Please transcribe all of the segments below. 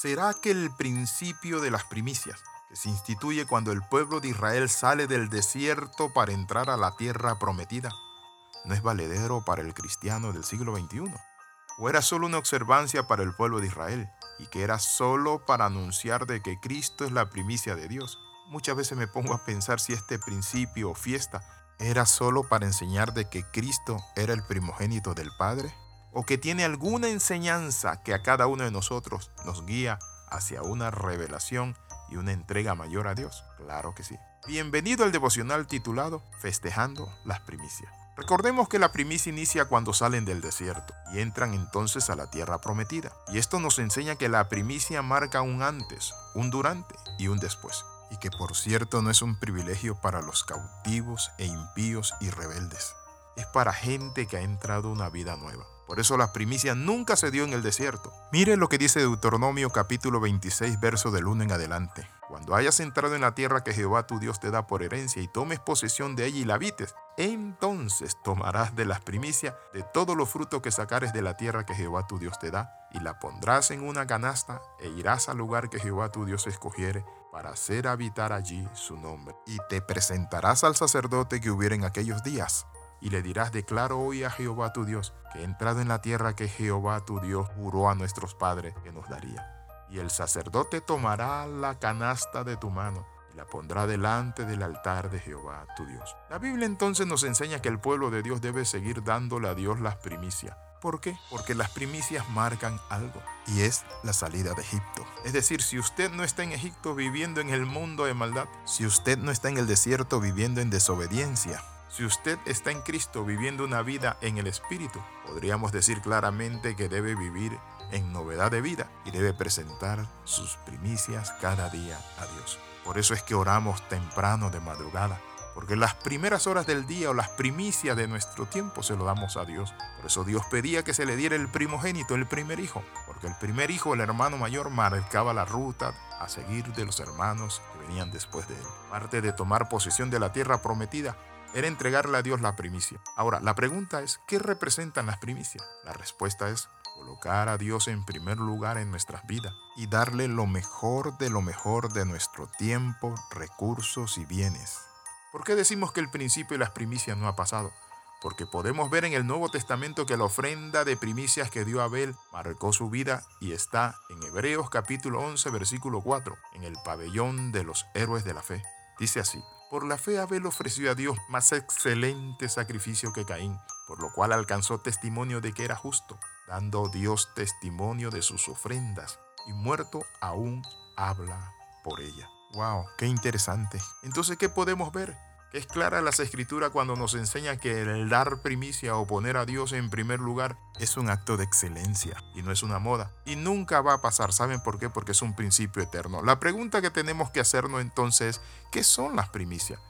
¿Será que el principio de las primicias, que se instituye cuando el pueblo de Israel sale del desierto para entrar a la tierra prometida, no es valedero para el cristiano del siglo XXI? ¿O era solo una observancia para el pueblo de Israel y que era solo para anunciar de que Cristo es la primicia de Dios? Muchas veces me pongo a pensar si este principio o fiesta era solo para enseñar de que Cristo era el primogénito del Padre o que tiene alguna enseñanza que a cada uno de nosotros nos guía hacia una revelación y una entrega mayor a Dios. Claro que sí. Bienvenido al devocional titulado Festejando las primicias. Recordemos que la primicia inicia cuando salen del desierto y entran entonces a la tierra prometida. Y esto nos enseña que la primicia marca un antes, un durante y un después. Y que por cierto no es un privilegio para los cautivos e impíos y rebeldes. Es para gente que ha entrado una vida nueva. Por eso la primicia nunca se dio en el desierto. Mire lo que dice Deuteronomio capítulo 26, verso del 1 en adelante. Cuando hayas entrado en la tierra que Jehová tu Dios te da por herencia y tomes posesión de ella y la habites, entonces tomarás de las primicias de todo lo fruto que sacares de la tierra que Jehová tu Dios te da, y la pondrás en una canasta, e irás al lugar que Jehová tu Dios escogiere, para hacer habitar allí su nombre. Y te presentarás al sacerdote que hubiera en aquellos días, y le dirás, declaro hoy a Jehová tu Dios, que he entrado en la tierra que Jehová tu Dios juró a nuestros padres que nos daría. Y el sacerdote tomará la canasta de tu mano y la pondrá delante del altar de Jehová tu Dios. La Biblia entonces nos enseña que el pueblo de Dios debe seguir dándole a Dios las primicias. ¿Por qué? Porque las primicias marcan algo y es la salida de Egipto. Es decir, si usted no está en Egipto viviendo en el mundo de maldad, si usted no está en el desierto viviendo en desobediencia, si usted está en Cristo viviendo una vida en el Espíritu, podríamos decir claramente que debe vivir en novedad de vida y debe presentar sus primicias cada día a Dios. Por eso es que oramos temprano de madrugada, porque las primeras horas del día o las primicias de nuestro tiempo se lo damos a Dios. Por eso Dios pedía que se le diera el primogénito, el primer hijo, porque el primer hijo, el hermano mayor, marcaba la ruta a seguir de los hermanos que venían después de él. Parte de tomar posesión de la tierra prometida era entregarle a Dios la primicia. Ahora, la pregunta es, ¿qué representan las primicias? La respuesta es colocar a Dios en primer lugar en nuestras vidas y darle lo mejor de lo mejor de nuestro tiempo, recursos y bienes. ¿Por qué decimos que el principio de las primicias no ha pasado? Porque podemos ver en el Nuevo Testamento que la ofrenda de primicias que dio Abel marcó su vida y está en Hebreos capítulo 11 versículo 4, en el pabellón de los héroes de la fe. Dice así, por la fe Abel ofreció a Dios más excelente sacrificio que Caín, por lo cual alcanzó testimonio de que era justo, dando Dios testimonio de sus ofrendas, y muerto aún habla por ella. ¡Wow! ¡Qué interesante! Entonces, ¿qué podemos ver? Es clara las escrituras cuando nos enseña que el dar primicia o poner a Dios en primer lugar es un acto de excelencia y no es una moda. Y nunca va a pasar. ¿Saben por qué? Porque es un principio eterno. La pregunta que tenemos que hacernos entonces es, ¿qué son las primicias?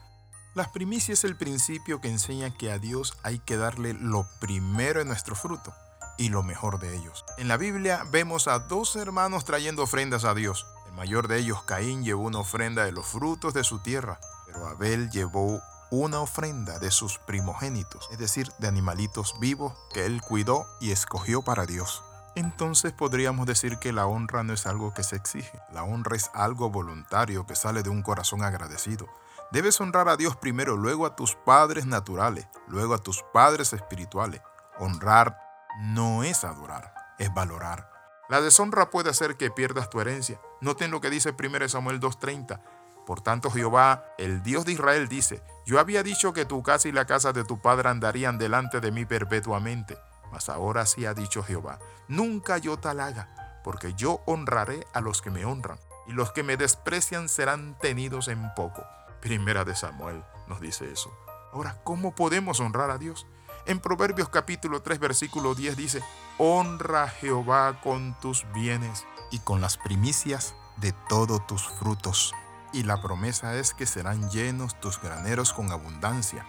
Las primicias es el principio que enseña que a Dios hay que darle lo primero en nuestro fruto y lo mejor de ellos. En la Biblia vemos a dos hermanos trayendo ofrendas a Dios. El mayor de ellos, Caín, llevó una ofrenda de los frutos de su tierra Abel llevó una ofrenda de sus primogénitos, es decir, de animalitos vivos que él cuidó y escogió para Dios. Entonces podríamos decir que la honra no es algo que se exige, la honra es algo voluntario que sale de un corazón agradecido. Debes honrar a Dios primero, luego a tus padres naturales, luego a tus padres espirituales. Honrar no es adorar, es valorar. La deshonra puede hacer que pierdas tu herencia. Noten lo que dice 1 Samuel 2.30. Por tanto Jehová, el Dios de Israel, dice, yo había dicho que tu casa y la casa de tu padre andarían delante de mí perpetuamente, mas ahora sí ha dicho Jehová, nunca yo tal haga, porque yo honraré a los que me honran, y los que me desprecian serán tenidos en poco. Primera de Samuel nos dice eso. Ahora, ¿cómo podemos honrar a Dios? En Proverbios capítulo 3 versículo 10 dice, honra a Jehová con tus bienes y con las primicias de todos tus frutos y la promesa es que serán llenos tus graneros con abundancia,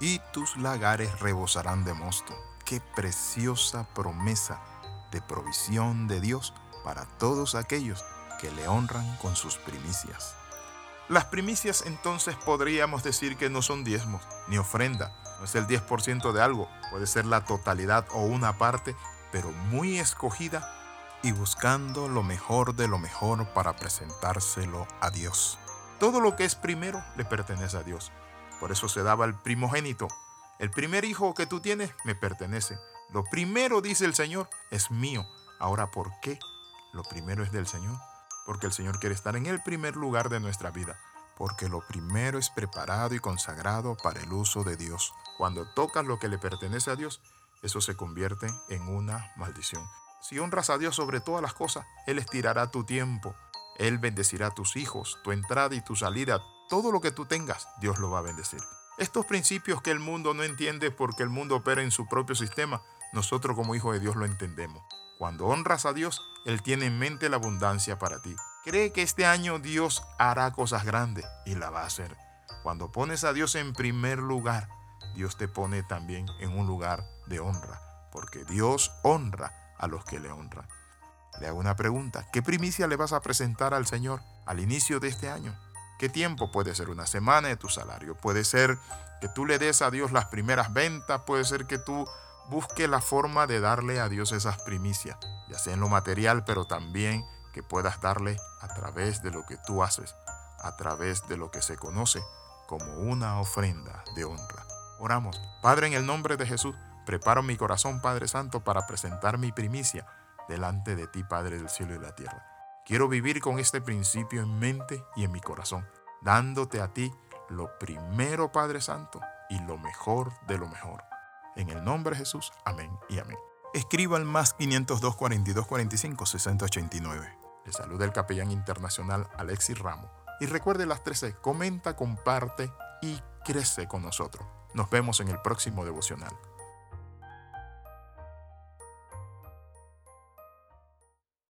y tus lagares rebosarán de mosto. Qué preciosa promesa de provisión de Dios para todos aquellos que le honran con sus primicias. Las primicias entonces podríamos decir que no son diezmos ni ofrenda, no es el 10% de algo, puede ser la totalidad o una parte, pero muy escogida y buscando lo mejor de lo mejor para presentárselo a Dios. Todo lo que es primero le pertenece a Dios. Por eso se daba el primogénito. El primer hijo que tú tienes me pertenece. Lo primero, dice el Señor, es mío. Ahora, ¿por qué? Lo primero es del Señor. Porque el Señor quiere estar en el primer lugar de nuestra vida. Porque lo primero es preparado y consagrado para el uso de Dios. Cuando tocas lo que le pertenece a Dios, eso se convierte en una maldición. Si honras a Dios sobre todas las cosas, Él estirará tu tiempo. Él bendecirá tus hijos, tu entrada y tu salida. Todo lo que tú tengas, Dios lo va a bendecir. Estos principios que el mundo no entiende porque el mundo opera en su propio sistema, nosotros como hijos de Dios lo entendemos. Cuando honras a Dios, Él tiene en mente la abundancia para ti. Cree que este año Dios hará cosas grandes y la va a hacer. Cuando pones a Dios en primer lugar, Dios te pone también en un lugar de honra, porque Dios honra a los que le honran. Le hago una pregunta, ¿qué primicia le vas a presentar al Señor al inicio de este año? ¿Qué tiempo? Puede ser una semana de tu salario, puede ser que tú le des a Dios las primeras ventas, puede ser que tú busques la forma de darle a Dios esas primicias, ya sea en lo material, pero también que puedas darle a través de lo que tú haces, a través de lo que se conoce como una ofrenda de honra. Oramos, Padre, en el nombre de Jesús, Preparo mi corazón, Padre Santo, para presentar mi primicia delante de ti, Padre del cielo y la tierra. Quiero vivir con este principio en mente y en mi corazón, dándote a ti lo primero, Padre Santo, y lo mejor de lo mejor. En el nombre de Jesús, amén y amén. Escriba al más 502 42 45 689. Le saluda el capellán internacional Alexis Ramos. Y recuerde las 13, comenta, comparte y crece con nosotros. Nos vemos en el próximo devocional.